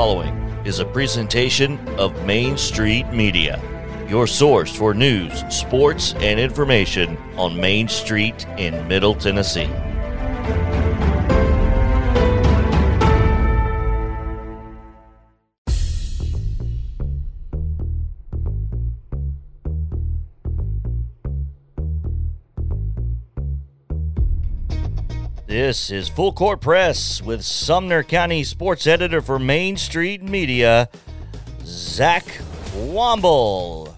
following is a presentation of Main Street Media, your source for news, sports, and information on Main Street in Middle Tennessee. This is Full Court Press with Sumner County sports editor for Main Street Media, Zach Womble.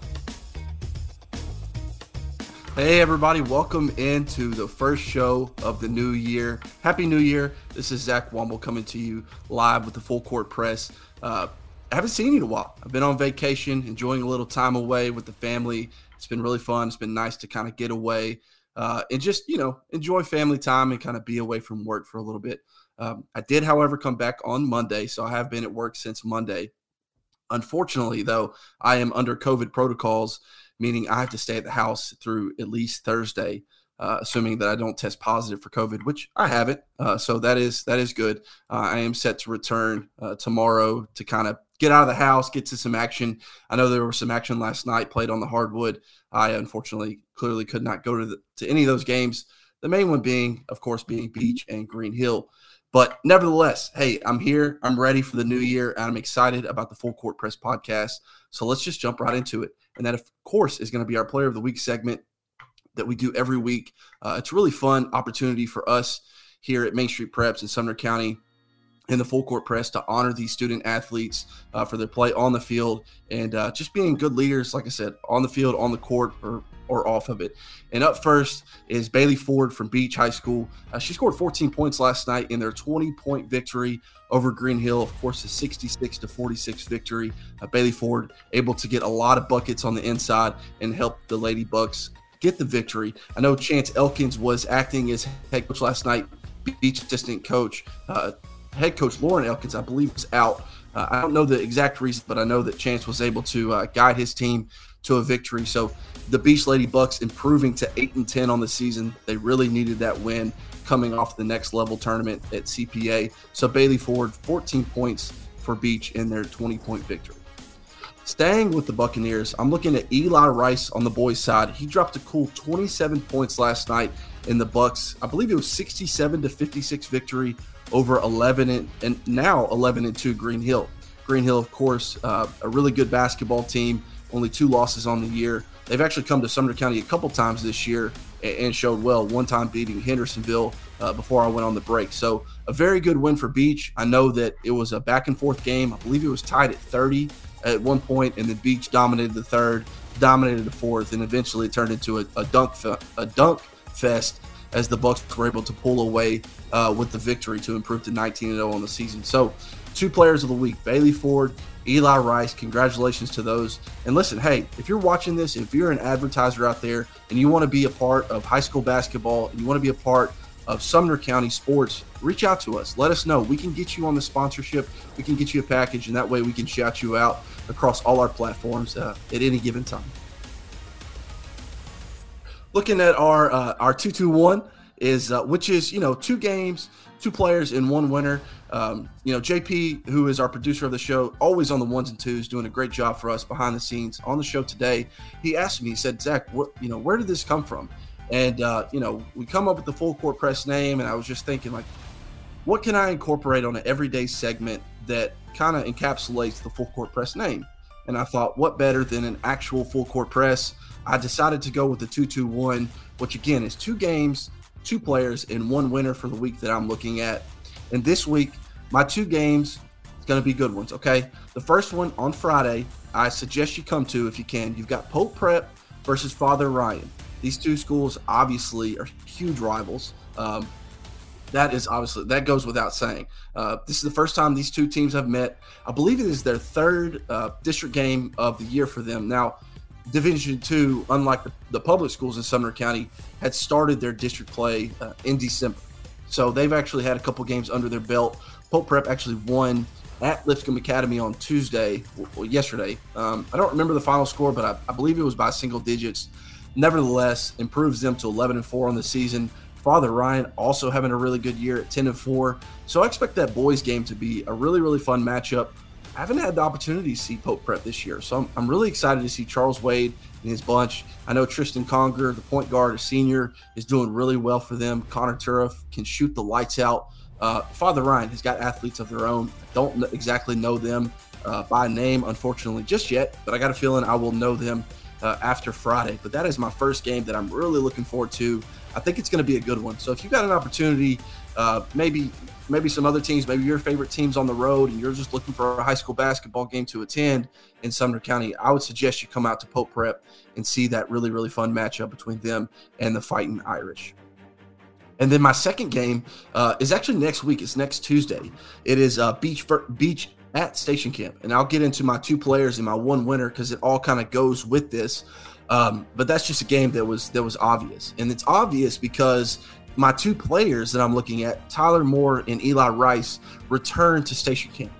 Hey, everybody, welcome into the first show of the new year. Happy New Year. This is Zach Womble coming to you live with the Full Court Press. Uh, I haven't seen you in a while. I've been on vacation, enjoying a little time away with the family. It's been really fun. It's been nice to kind of get away uh, and just you know enjoy family time and kind of be away from work for a little bit. Um, I did, however, come back on Monday, so I have been at work since Monday. Unfortunately, though, I am under COVID protocols, meaning I have to stay at the house through at least Thursday. Uh, assuming that I don't test positive for COVID, which I haven't. Uh, so that is that is good. Uh, I am set to return uh, tomorrow to kind of get out of the house, get to some action. I know there was some action last night played on the hardwood. I unfortunately clearly could not go to the, to any of those games. The main one being, of course, being Beech and Green Hill. But nevertheless, hey, I'm here. I'm ready for the new year, and I'm excited about the Full Court Press podcast. So let's just jump right into it. And that, of course, is going to be our Player of the Week segment that we do every week. Uh, it's a really fun opportunity for us here at Main Street Preps in Sumner County in the full court press to honor these student athletes uh, for their play on the field and uh, just being good leaders, like I said, on the field, on the court, or or off of it. And up first is Bailey Ford from Beech High School. Uh, she scored 14 points last night in their 20 point victory over Green Hill. Of course, a 66 to 46 victory. Uh, Bailey Ford able to get a lot of buckets on the inside and help the Lady Bucks get the victory. I know Chance Elkins was acting as head coach last night. Beech assistant coach uh, head coach Lauren Elkins, I believe, was out. Uh, I don't know the exact reason, but I know that Chance was able to uh, guide his team to a victory. So the Beech Lady Bucks improving to eight and ten on the season. They really needed that win coming off the next level tournament at CPA. So Bailey Ford, 14 points for Beech in their 20 point victory. Staying with the Buccaneers, I'm looking at Eli Rice on the boys' side. He dropped a cool 27 points last night in the Bucks. I believe it was 67 to 56 victory over 11 and, and now 11 and 2 Green Hill. Green Hill, of course, uh, a really good basketball team, only two losses on the year. They've actually come to Sumner County a couple times this year and, and showed well, one time beating Hendersonville uh, before I went on the break. So, a very good win for Beech. I know that it was a back and forth game. I believe it was tied at 30 at one point, and then Beech dominated the third, dominated the fourth, and eventually it turned into a, a dunk fe- a dunk fest as the Bucks were able to pull away uh, with the victory to improve to 19 0 on the season. So, two players of the week, Bailey Ford, Eli Rice. Congratulations to those. And listen, hey, if you're watching this, if you're an advertiser out there and you want to be a part of high school basketball and you want to be a part of Sumner County sports, reach out to us. Let us know. We can get you on the sponsorship. We can get you a package, and that way we can shout you out across all our platforms uh, at any given time looking at our uh, our two two one is uh, which is you know two games, two players in one winner. Um, you know JP, who is our producer of the show, always on the ones and twos, doing a great job for us behind the scenes on the show today. He asked me, he said, Zach, what you know, where did this come from? And uh, you know, we come up with the full court press name, and I was just thinking like, what can I incorporate on an everyday segment that kind of encapsulates the full court press name? And I thought, what better than an actual full court press? I decided to go with the 2 2 1, which again is two games, two players, and one winner for the week that I'm looking at. And this week, my two games is going to be good ones, okay? The first one on Friday, I suggest you come to if you can. You've got Pope Prep versus Father Ryan. These two schools obviously are huge rivals. Um, that is obviously that goes without saying. Uh, this is the first time these two teams have met. I believe it is their third uh, district game of the year for them. Now, Division two, unlike the, the, public schools in Sumner County, had started their district play uh, in December. So they've actually had a couple games under their belt. Pope Prep actually won at Lipscomb Academy on Tuesday, well, yesterday. Um, I don't remember the final score, but I, I, believe it was by single digits. Nevertheless, improves them to 11 and 4 on the season. Father Ryan also having a really good year at 10 and 4. So I expect that boys game to be a really, really fun matchup. I haven't had the opportunity to see Pope Prep this year. So I'm, I'm really excited to see Charles Wade and his bunch. I know Tristan Conger, the point guard, a senior, is doing really well for them. Connor Turiff can shoot the lights out. Uh, Father Ryan has got athletes of their own. I don't exactly know them uh, by name, unfortunately, just yet, but I got a feeling I will know them uh, after Friday. But that is my first game that I'm really looking forward to. I think it's going to be a good one. So if you've got an opportunity, uh, maybe maybe some other teams, maybe your favorite teams on the road, and you're just looking for a high school basketball game to attend in Sumner County, I would suggest you come out to Pope Prep and see that really really fun matchup between them and the Fighting Irish. And then my second game uh, is actually next week. It's next Tuesday. It is uh, Beech Beech at Station Camp, and I'll get into my two players and my one winner because it all kind of goes with this. Um, but that's just a game that was that was obvious, and it's obvious because my two players that I'm looking at, Tyler Moore and Eli Rice, return to Station Camp.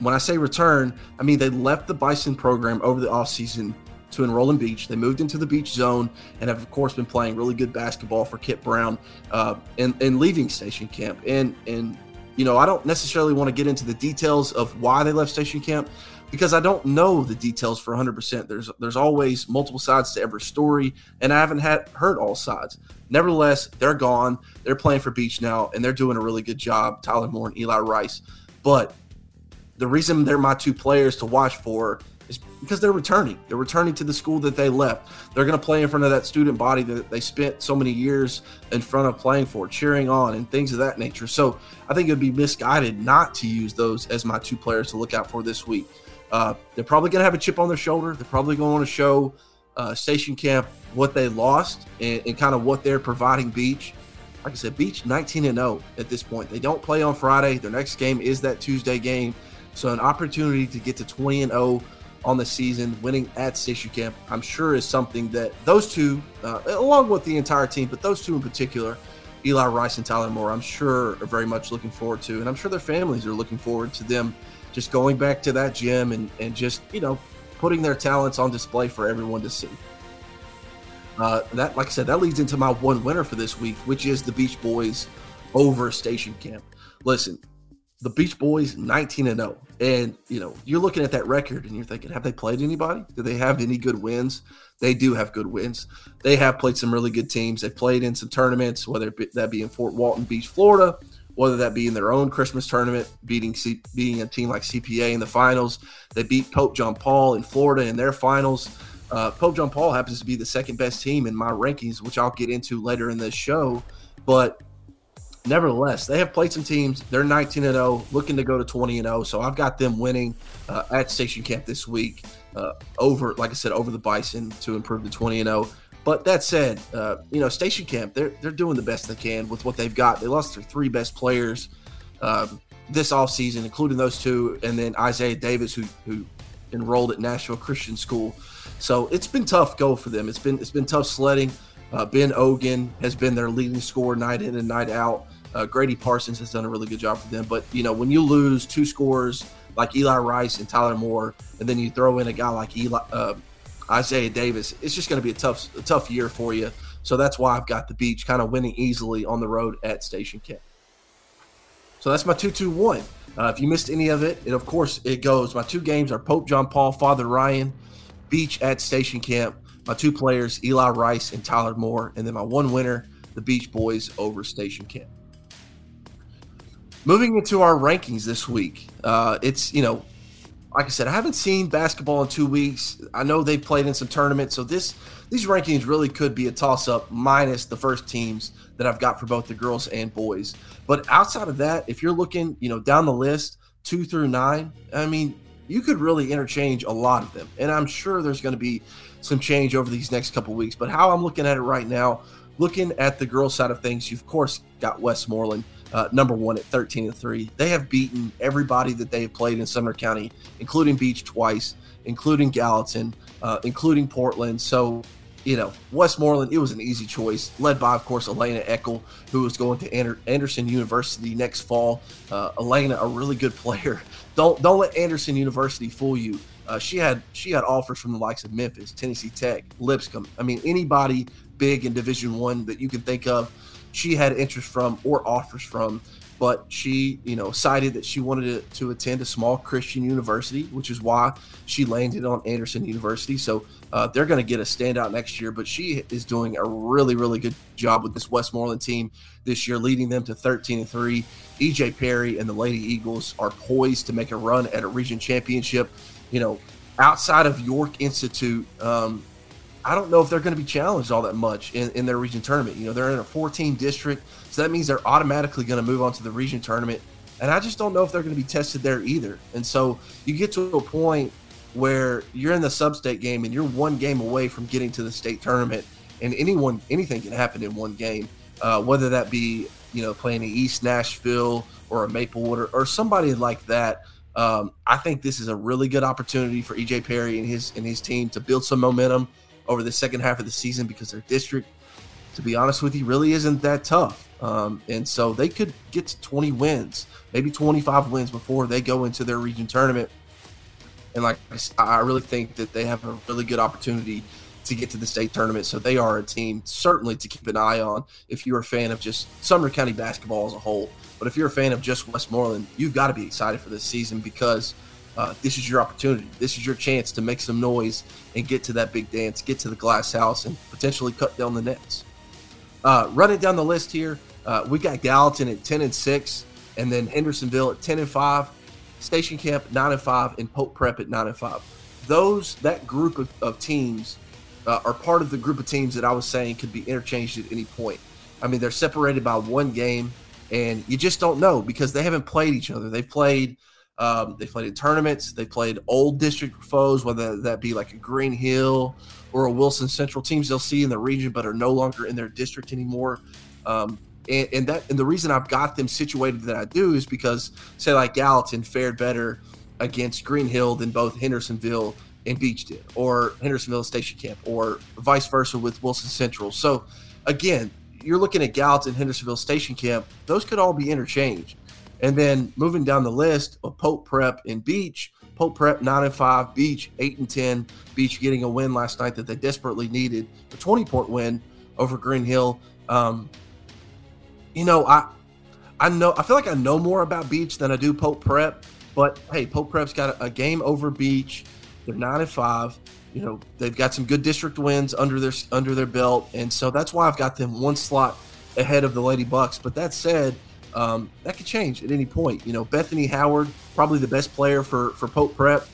When I say return, I mean they left the Bison program over the offseason to enroll in Beech. They moved into the Beech zone and have, of course, been playing really good basketball for Kit Brown uh, and, and leaving Station Camp. And and you know, I don't necessarily want to get into the details of why they left Station Camp because I don't know the details for 100%. There's there's always multiple sides to every story, and I haven't had heard all sides. Nevertheless, they're gone. They're playing for Beech now, and they're doing a really good job. Tyler Moore and Eli Rice. But the reason they're my two players to watch for is because they're returning. They're returning to the school that they left. They're going to play in front of that student body that they spent so many years in front of playing for, cheering on, and things of that nature. So I think it would be misguided not to use those as my two players to look out for this week. Uh, they're probably going to have a chip on their shoulder. They're probably going to show uh, Station Camp what they lost and, and kind of what they're providing Beech. Like I said, Beech 19 and 0 at this point. They don't play on Friday. Their next game is that Tuesday game. So an opportunity to get to 20 and 0 on the season, winning at Station Camp, I'm sure is something that those two, uh, along with the entire team, but those two in particular, Eli Rice and Tyler Moore, I'm sure are very much looking forward to. And I'm sure their families are looking forward to them just going back to that gym and, and just, you know, putting their talents on display for everyone to see. Uh, that, like I said, that leads into my one winner for this week, which is the Beech Boys over Station Camp. Listen, the Beech Boys 19 and 0. And, you know, you're looking at that record and you're thinking, have they played anybody? Do they have any good wins? They do have good wins. They have played some really good teams. They've played in some tournaments, whether that be in Fort Walton Beach, Florida, whether that be in their own Christmas tournament, beating C- beating a team like CPA in the finals. They beat Pope John Paul in Florida in their finals. Uh, Pope John Paul happens to be the second best team in my rankings, which I'll get into later in this show. But nevertheless, they have played some teams. They're 19 and 0, looking to go to 20 and 0. So I've got them winning uh, at Station Camp this week uh, over, like I said, over the Bison to improve to 20 and 0. But that said, uh, you know, Station Camp, they're they're doing the best they can with what they've got. They lost their three best players um, this off season, including those two, and then Isaiah Davis, who who enrolled at Nashville Christian School. So it's been tough go for them. It's been it's been tough sledding. Uh, ben Ogan has been their leading scorer night in and night out. Uh, Grady Parsons has done a really good job for them. But you know, when you lose two scores like Eli Rice and Tyler Moore, and then you throw in a guy like Eli, uh, Isaiah Davis, it's just going to be a tough, a tough year for you. So that's why I've got the Beech kind of winning easily on the road at Station Camp. So that's my two-two-one. Uh, if you missed any of it, it of course it goes. My two games are Pope John Paul, Father Ryan, Beech at Station Camp. My two players, Eli Rice and Tyler Moore, and then my one winner, the Beech Boys over Station Camp. Moving into our rankings this week, uh, it's you know like I said, I haven't seen basketball in two weeks. I know they've played in some tournaments, so this these rankings really could be a toss up, minus the first teams that I've got for both the girls and boys. But outside of that, if you're looking, you know, down the list, two through nine, I mean, you could really interchange a lot of them, and I'm sure there's going to be some change over these next couple weeks. But how I'm looking at it right now, looking at the girls' side of things, you've of course got Westmoreland uh, number one at 13 and 3. They have beaten everybody that they have played in Sumner County, including Beech twice, including Gallatin, uh, including Portland. So, you know, Westmoreland, it was an easy choice, led by, of course, Elena Eckel, who is going to Anderson University next fall. Uh, Elena, a really good player. Don't don't let Anderson University fool you. Uh, she had she had offers from the likes of Memphis, Tennessee Tech, Lipscomb. I mean, anybody big in Division One that you can think of she had interest from or offers from. but she, you know, cited that she wanted to, to, attend a small Christian university, which is why she landed on Anderson University. So uh, they're going to get a standout next year. But she is doing a really, really good job with this Westmoreland team this year, leading them to 13 and three. EJ Perry and the Lady Eagles are poised to make a run at a region championship. You know, outside of York Institute, um, I don't know if they're going to be challenged all that much in, in their region tournament. You know, they're in a 14 district, so that means they're automatically going to move on to the region tournament. And I just don't know if they're going to be tested there either. And so you get to a point where you're in the sub-state game and you're one game away from getting to the state tournament, and anyone anything can happen in one game, uh, whether that be you know playing a East Nashville or a Maplewood or, or somebody like that. Um, I think this is a really good opportunity for EJ Perry and his and his team to build some momentum over the second half of the season because their district, to be honest with you, really isn't that tough. Um, and so they could get to 20 wins, maybe 25 wins before they go into their region tournament. And like I really think that they have a really good opportunity to get to the state tournament. So they are a team certainly to keep an eye on if you're a fan of just Sumner County basketball as a whole. But if you're a fan of just Westmoreland, you've got to be excited for this season because – uh, this is your opportunity. This is your chance to make some noise and get to that big dance, get to the glass house, and potentially cut down the nets. Uh, running down the list here, uh, we got Gallatin at 10 and 6, and then Hendersonville at 10 and 5, Station Camp 9 and 5, and Pope Prep at 9 and 5. Those, that group of, of teams uh, are part of the group of teams that I was saying could be interchanged at any point. I mean, they're separated by one game, and you just don't know because they haven't played each other. They've played um, they played in tournaments. They played old district foes, whether that be like a Green Hill or a Wilson Central teams they'll see in the region, but are no longer in their district anymore. Um, and, and, that and the reason I've got them situated that I do is because say like Gallatin fared better against Green Hill than both Hendersonville and Beech did, or Hendersonville Station Camp, or vice versa with Wilson Central. So again, you're looking at Gallatin, Hendersonville Station Camp; those could all be interchanged. And then moving down the list of Pope Prep and Beech, Pope Prep nine and five, Beech eight and ten. Beech getting a win last night that they desperately needed, a twenty point win over Green Hill. Um, you know, I I know I feel like I know more about Beech than I do Pope Prep, but hey, Pope Prep's got a, a game over Beech. They're nine and five. You know, they've got some good district wins under their under their belt, and so that's why I've got them one slot ahead of the Lady Bucks. But that said um, that could change at any point. You know, Bethany Howard, probably the best player for for Pope Prep.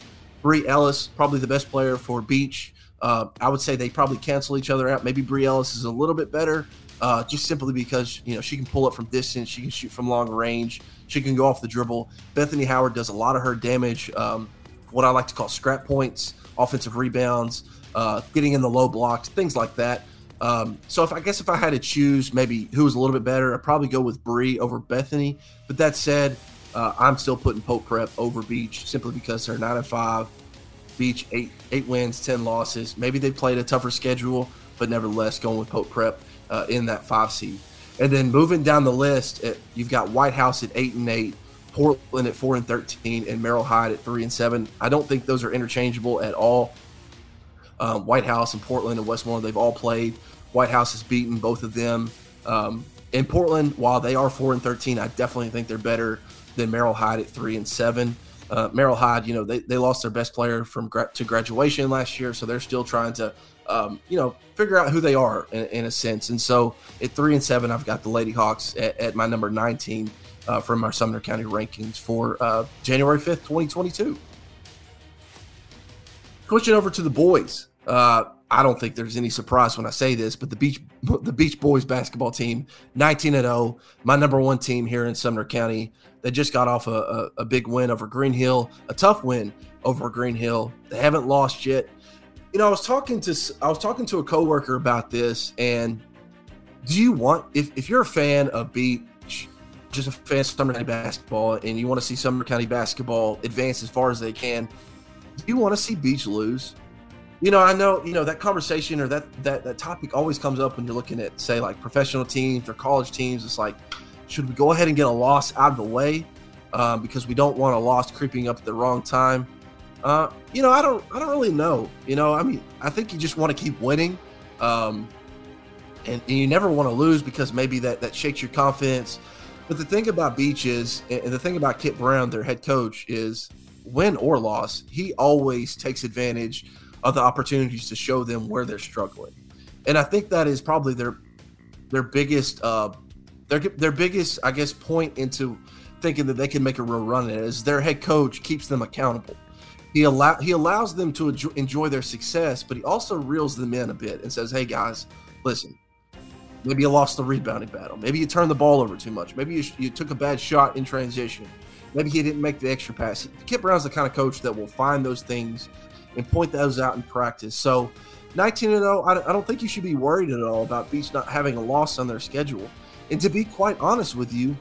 Bree Ellis, probably the best player for Beech. Uh, I would say they probably cancel each other out. Maybe Bree Ellis is a little bit better, uh, just simply because you know she can pull up from distance, she can shoot from long range, she can go off the dribble. Bethany Howard does a lot of her damage, um, what I like to call scrap points, offensive rebounds, uh, getting in the low blocks, things like that. Um, so if I guess if I had to choose maybe who was a little bit better, I'd probably go with Bree over Bethany. But that said, uh, I'm still putting Pope Prep over Beech simply because they're nine and five. Beech eight eight wins, ten losses. Maybe they played a tougher schedule, but nevertheless going with Pope Prep uh, in that five seed. And then moving down the list, you've got White House at eight and eight, Portland at four and thirteen, and Merrol Hyde at three and seven. I don't think those are interchangeable at all. Um, White House and Portland and Westmoreland, they've all played. White House has beaten both of them. Um, in Portland, while they are four and thirteen, I definitely think they're better than Merrol Hyde at three and seven. Uh, Merrol Hyde, you know, they, they lost their best player from gra- to graduation last year, so they're still trying to, um, you know, figure out who they are in, in, a sense. And so at three and seven, I've got the Lady Hawks at, at my number nineteen uh, from our Sumner County rankings for uh, January fifth, twenty twenty two. Switching over to the boys. Uh, I don't think there's any surprise when I say this, but the Beech the Beech Boys basketball team, 19 and 0, my number one team here in Sumner County. They just got off a, a, a, big win over Green Hill, a tough win over Green Hill. They haven't lost yet. You know, I was talking to I was talking to a coworker about this, and do you want if, if you're a fan of Beech, just a fan of Sumner County basketball, and you want to see Sumner County basketball advance as far as they can, do you want to see Beech lose? you know, I know, you know, that conversation or that that that topic always comes up when you're looking at, say, like professional teams or college teams. It's like, should we go ahead and get a loss out of the way um, because we don't want a loss creeping up at the wrong time? Uh, you know, I don't, I don't really know. You know, I mean, I think you just want to keep winning, um, and, and you never want to lose because maybe that that shakes your confidence. But the thing about Beech is, and the thing about Kit Brown, their head coach, is win or loss, he always takes advantage of the opportunities to show them where they're struggling. And I think that is probably their their biggest uh, their their biggest, I guess, point into thinking that they can make a real run at it is their head coach keeps them accountable. He allow he allows them to enjoy their success, but he also reels them in a bit and says, "Hey guys, listen, maybe you lost the rebounding battle. Maybe you turned the ball over too much. Maybe you, you took a bad shot in transition. Maybe he didn't make the extra pass." Kit Brown's the kind of coach that will find those things and point those out in practice. So, 19 0, I don't think you should be worried at all about Beech not having a loss on their schedule. And to be quite honest with you,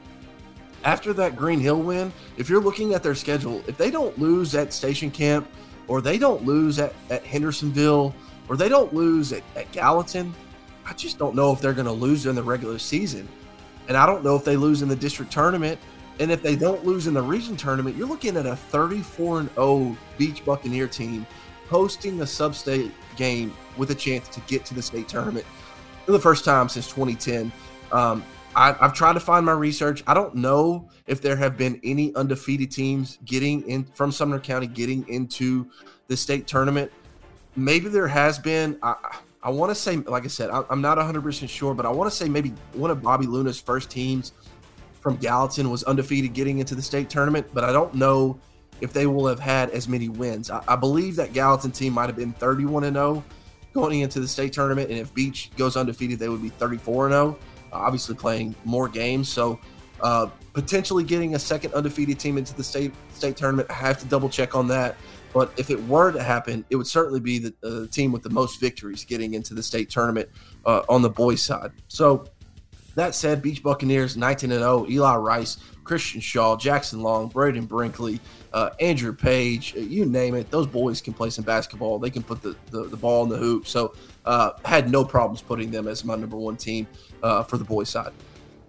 after that Green Hill win, if you're looking at their schedule, if they don't lose at Station Camp, or they don't lose at, at Hendersonville, or they don't lose at, at Gallatin, I just don't know if they're going to lose in the regular season. And I don't know if they lose in the district tournament. And if they don't lose in the region tournament, you're looking at a 34 and 0 Beech Buccaneer team hosting a sub state game with a chance to get to the state tournament for the first time since 2010. Um, I, have tried to find my research. I don't know if there have been any undefeated teams getting in from Sumner County getting into the state tournament. Maybe there has been. I, I want to say, like I said, I, I'm not 100% sure, but I want to say maybe one of Bobby Luna's first teams from Gallatin was undefeated getting into the state tournament, but I don't know if they will have had as many wins. I, I believe that Gallatin team might have been 31 and 0 going into the state tournament, and if Beech goes undefeated, they would be 34 and 0 obviously playing more games. So uh, potentially getting a second undefeated team into the state state tournament. I have to double check on that. But if it were to happen, it would certainly be the, uh, team with the most victories getting into the state tournament uh, on the boys' side. So that said, Beech Buccaneers 19 0, Eli Rice, Christian Shaw, Jackson Long, Braden Brinkley, uh, Andrew Page, uh, you name it. Those boys can play some basketball. They can put the, the, the ball in the hoop. So uh, had no problems putting them as my number one team uh, for the boys side.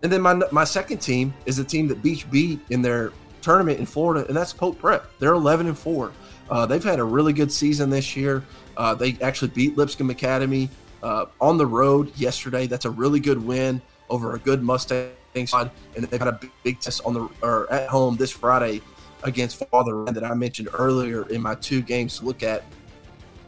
And then my my second team is the team that Beech beat in their tournament in Florida, and that's Pope Prep. They're 11 and four. Uh, they've had a really good season this year. Uh, they actually beat Lipscomb Academy on the road yesterday. That's a really good win over a good Mustang side, and they've had a big, big test on the or at home this Friday against Father that I mentioned earlier in my two games to look at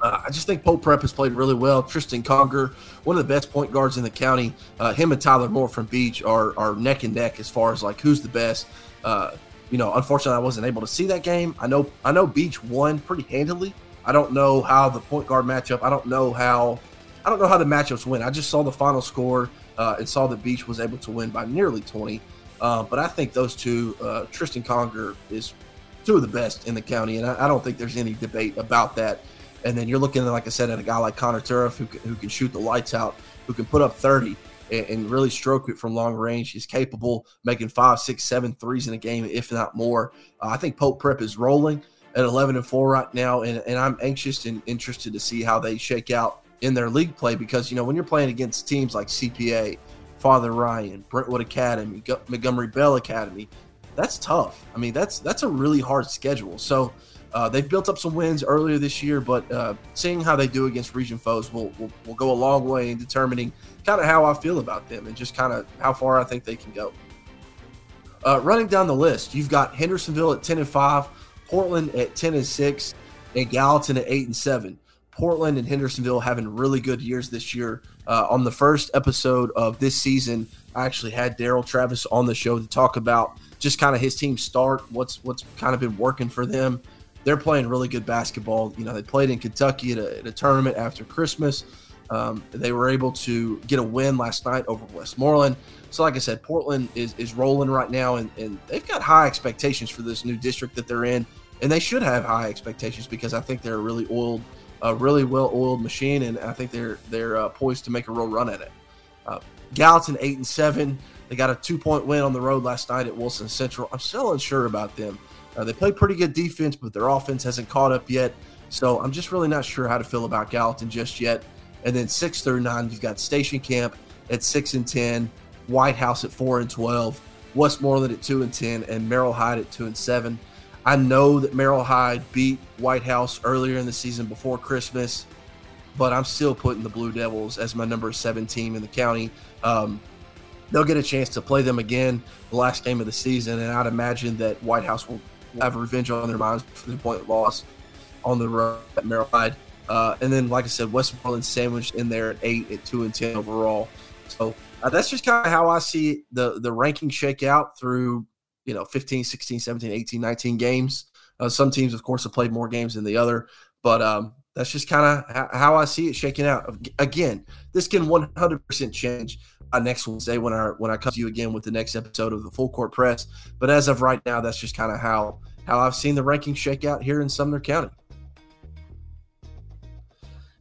uh, I just think Pope Prep has played really well. Tristan Conger, one of the best point guards in the county. Uh, him and Tyler Moore from Beech are, are neck and neck as far as like who's the best. Uh, you know, unfortunately, I wasn't able to see that game. I know I know Beech won pretty handily. I don't know how the point guard matchup. I don't know how I don't know how the matchups went. I just saw the final score uh, and saw that Beech was able to win by nearly 20. Uh, but I think those two, uh, Tristan Conger is two of the best in the county, and I, I don't think there's any debate about that. And then you're looking, like I said, at a guy like Connor Turiff who who can shoot the lights out, who can put up 30 and, and, really stroke it from long range. He's capable making five, six, seven threes in a game, if not more. Uh, I think Pope Prep is rolling at 11 and 4 right now, and, and I'm anxious and interested to see how they shake out in their league play because, you know, when you're playing against teams like CPA, Father Ryan, Brentwood Academy, Montgomery Bell Academy, that's tough. I mean, that's that's a really hard schedule. So, uh, they've built up some wins earlier this year, but uh, seeing how they do against region foes will, will, will go a long way in determining kind of how I feel about them and just kind of how far I think they can go. Uh, running down the list, you've got Hendersonville at 10 and 5, Portland at 10 and 6, and Gallatin at 8 and 7. Portland and Hendersonville having really good years this year. Uh, on the first episode of this season, I actually had Daryl Travis on the show to talk about just kind of his team start, what's what's kind of been working for them, they're playing really good basketball. You know, they played in Kentucky at a, at a tournament after Christmas. Um, they were able to get a win last night over Westmoreland. So, like I said, Portland is, is rolling right now, and, and they've got high expectations for this new district that they're in. And they should have high expectations because I think they're a really oiled, a really well oiled machine, and I think they're they're uh, poised to make a real run at it. Uh, Gallatin eight and seven. They got a two point win on the road last night at Wilson Central. I'm still unsure about them. Uh, they play pretty good defense, but their offense hasn't caught up yet. So I'm just really not sure how to feel about Gallatin just yet. And then six through nine, you've got Station Camp at six and ten, White House at four and twelve, Westmoreland at two and ten, and Merrol Hyde at two and seven. I know that Merrol Hyde beat White House earlier in the season before Christmas, but I'm still putting the Blue Devils as my number seven team in the county. Um, they'll get a chance to play them again the last game of the season, and I'd imagine that White House will have revenge on their minds for the point loss on the road at Maryland. Uh, and then, like I said, Westmoreland sandwiched in there at eight at two and ten overall. So uh, that's just kind of how I see the the ranking shake out through you know 15, 16, 17, 18, 19 games. Uh, some teams, of course, have played more games than the other, but um, that's just kind of how I see it shaking out. Again, this can 100% change by next Wednesday when I when I come to you again with the next episode of the Full Court Press. But as of right now, that's just kind of how how I've seen the rankings shake out here in Sumner County.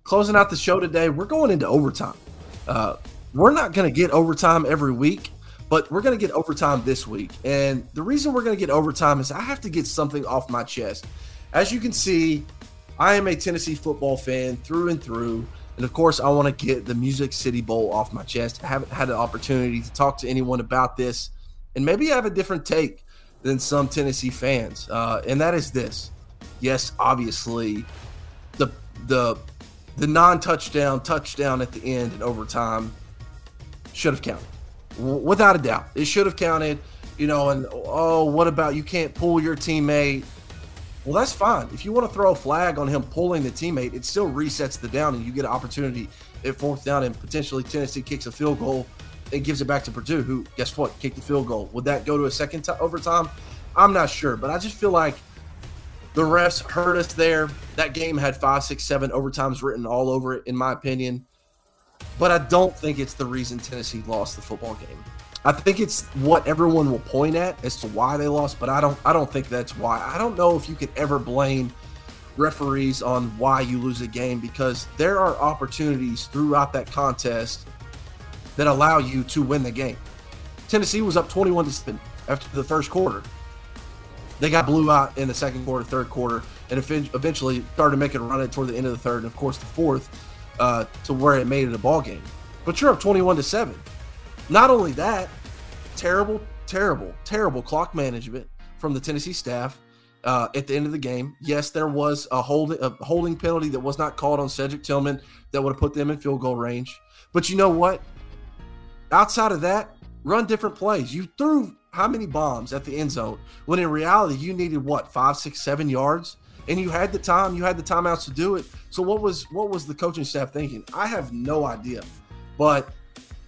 Closing out the show today, we're going into overtime. Uh, we're not going to get overtime every week, but we're going to get overtime this week. And the reason we're going to get overtime is I have to get something off my chest. As you can see, I am a Tennessee football fan through and through. And of course, I want to get the Music City Bowl off my chest. I haven't had an opportunity to talk to anyone about this, and maybe I have a different take than some Tennessee fans. Uh, and that is this: yes, obviously, the the the non-touchdown touchdown at the end and overtime should have counted, without a doubt. It should have counted. You know, and oh, what about you can't pull your teammate? Well, that's fine. If you want to throw a flag on him pulling the teammate, it still resets the down and you get an opportunity at fourth down and potentially Tennessee kicks a field goal and gives it back to Purdue, who, guess what, kicked the field goal. Would that go to a second t- overtime? I'm not sure, but I just feel like the refs hurt us there. That game had five, six, seven overtimes written all over it, in my opinion. But I don't think it's the reason Tennessee lost the football game. I think it's what everyone will point at as to why they lost, but I don't I don't think that's why. I don't know if you could ever blame referees on why you lose a game because there are opportunities throughout that contest that allow you to win the game. Tennessee was up 21 to 7 after the first quarter. They got blew out in the second quarter, third quarter, and eventually started making a run toward the end of the third and of course the fourth uh, to where it made it a ball game. But you're up 21 to 7 not only that, terrible, terrible, terrible clock management from the Tennessee staff uh, at the end of the game. Yes, there was a holding a holding penalty that was not called on Cedric Tillman that would have put them in field goal range. But you know what? Outside of that, run different plays. You threw how many bombs at the end zone when in reality you needed what five, six, seven yards, and you had the time, you had the timeouts to do it. So what was what was the coaching staff thinking? I have no idea, but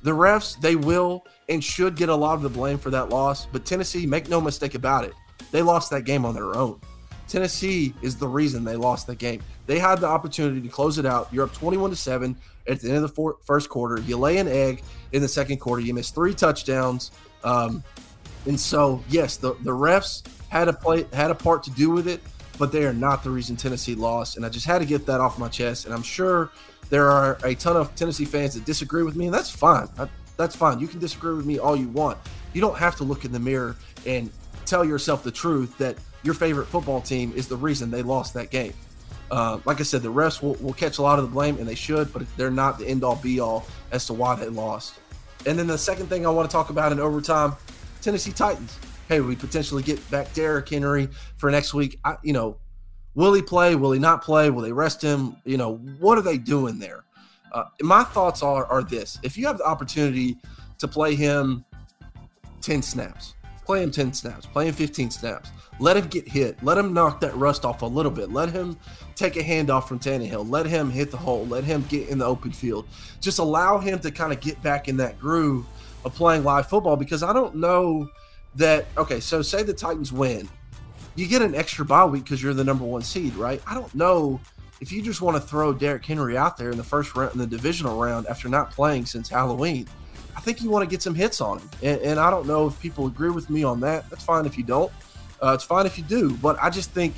the refs, they will and should get a lot of the blame for that loss, but Tennessee, make no mistake about it, they lost that game on their own. Tennessee is the reason they lost the game. They had the opportunity to close it out. You're up 21 to 7 at the end of the four, first quarter. You lay an egg in the second quarter. You miss three touchdowns. Um, and so, yes, the, the refs had a play had a part to do with it, but they are not the reason Tennessee lost. And I just had to get that off my chest. And I'm sure there are a ton of Tennessee fans that disagree with me, and that's fine. I, that's fine. You can disagree with me all you want. You don't have to look in the mirror and tell yourself the truth that your favorite football team is the reason they lost that game. Uh, like I said, the refs will, will catch a lot of the blame, and they should, but they're not the end all be all as to why they lost. And then the second thing I want to talk about in overtime Tennessee Titans. Hey, we potentially get back Derrick Henry for next week. I, you know, Will he play? Will he not play? Will they rest him? You know, what are they doing there? Uh, my thoughts are are this: if you have the opportunity to play him ten snaps, play him ten snaps, play him fifteen snaps. Let him get hit. Let him knock that rust off a little bit. Let him take a handoff from Tannehill. Let him hit the hole. Let him get in the open field. Just allow him to kind of get back in that groove of playing live football because I don't know that. Okay, so say the Titans win you get an extra bye week because you're the number one seed, right? I don't know if you just want to throw Derrick Henry out there in the first round in the divisional round after not playing since Halloween. I think you want to get some hits on him, and, and I don't know if people agree with me on that. That's fine if you don't. Uh, it's fine if you do, but I just think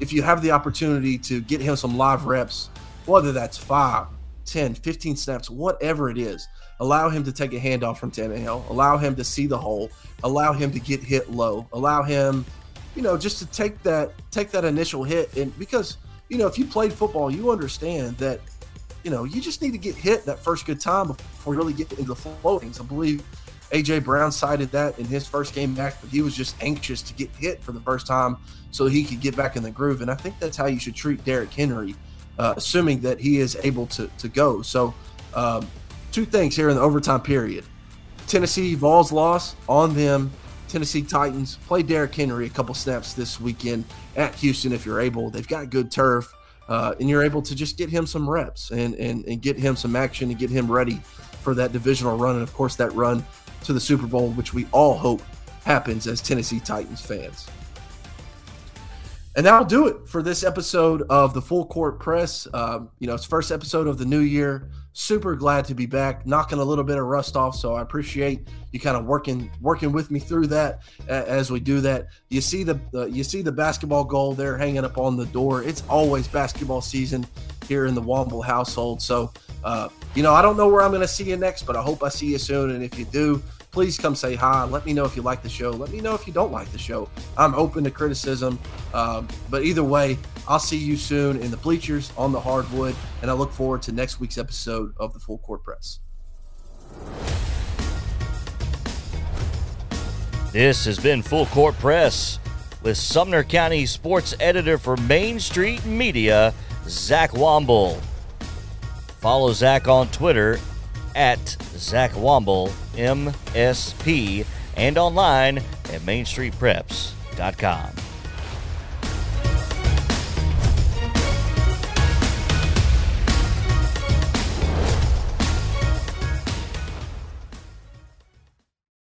if you have the opportunity to get him some live reps, whether that's 5, 10, 15 snaps, whatever it is, allow him to take a handoff from Tannehill, allow him to see the hole, allow him to get hit low, allow him – you know, just to take that take that initial hit, and because you know, if you played football, you understand that you know you just need to get hit that first good time before you really get into the floatings. I believe AJ Brown cited that in his first game back, but he was just anxious to get hit for the first time so he could get back in the groove. And I think that's how you should treat Derrick Henry, uh, assuming that he is able to to go. So, um, two things here in the overtime period. Tennessee Vols loss on them. Tennessee Titans play Derrick Henry a couple snaps this weekend at Houston if you're able. They've got good turf, uh, and you're able to just get him some reps and, and and get him some action and get him ready for that divisional run, and of course that run to the Super Bowl, which we all hope happens as Tennessee Titans fans. And that'll do it for this episode of the Full Court Press. Um, you know, it's first episode of the new year. Super glad to be back, knocking a little bit of rust off. So I appreciate you kind of working working with me through that as we do that. You see the uh, you see the basketball goal there hanging up on the door. It's always basketball season here in the Womble household. So uh, you know, I don't know where I'm going to see you next, but I hope I see you soon. And if you do, please come say hi. Let me know if you like the show. Let me know if you don't like the show. I'm open to criticism. Um, but either way, I'll see you soon in the bleachers on the hardwood. And I look forward to next week's episode of the Full Court Press. This has been Full Court Press with Sumner County sports editor for Main Street Media, Zach Womble. Follow Zach on Twitter at Zach Womble, MSP, and online at MainStreetPreps.com.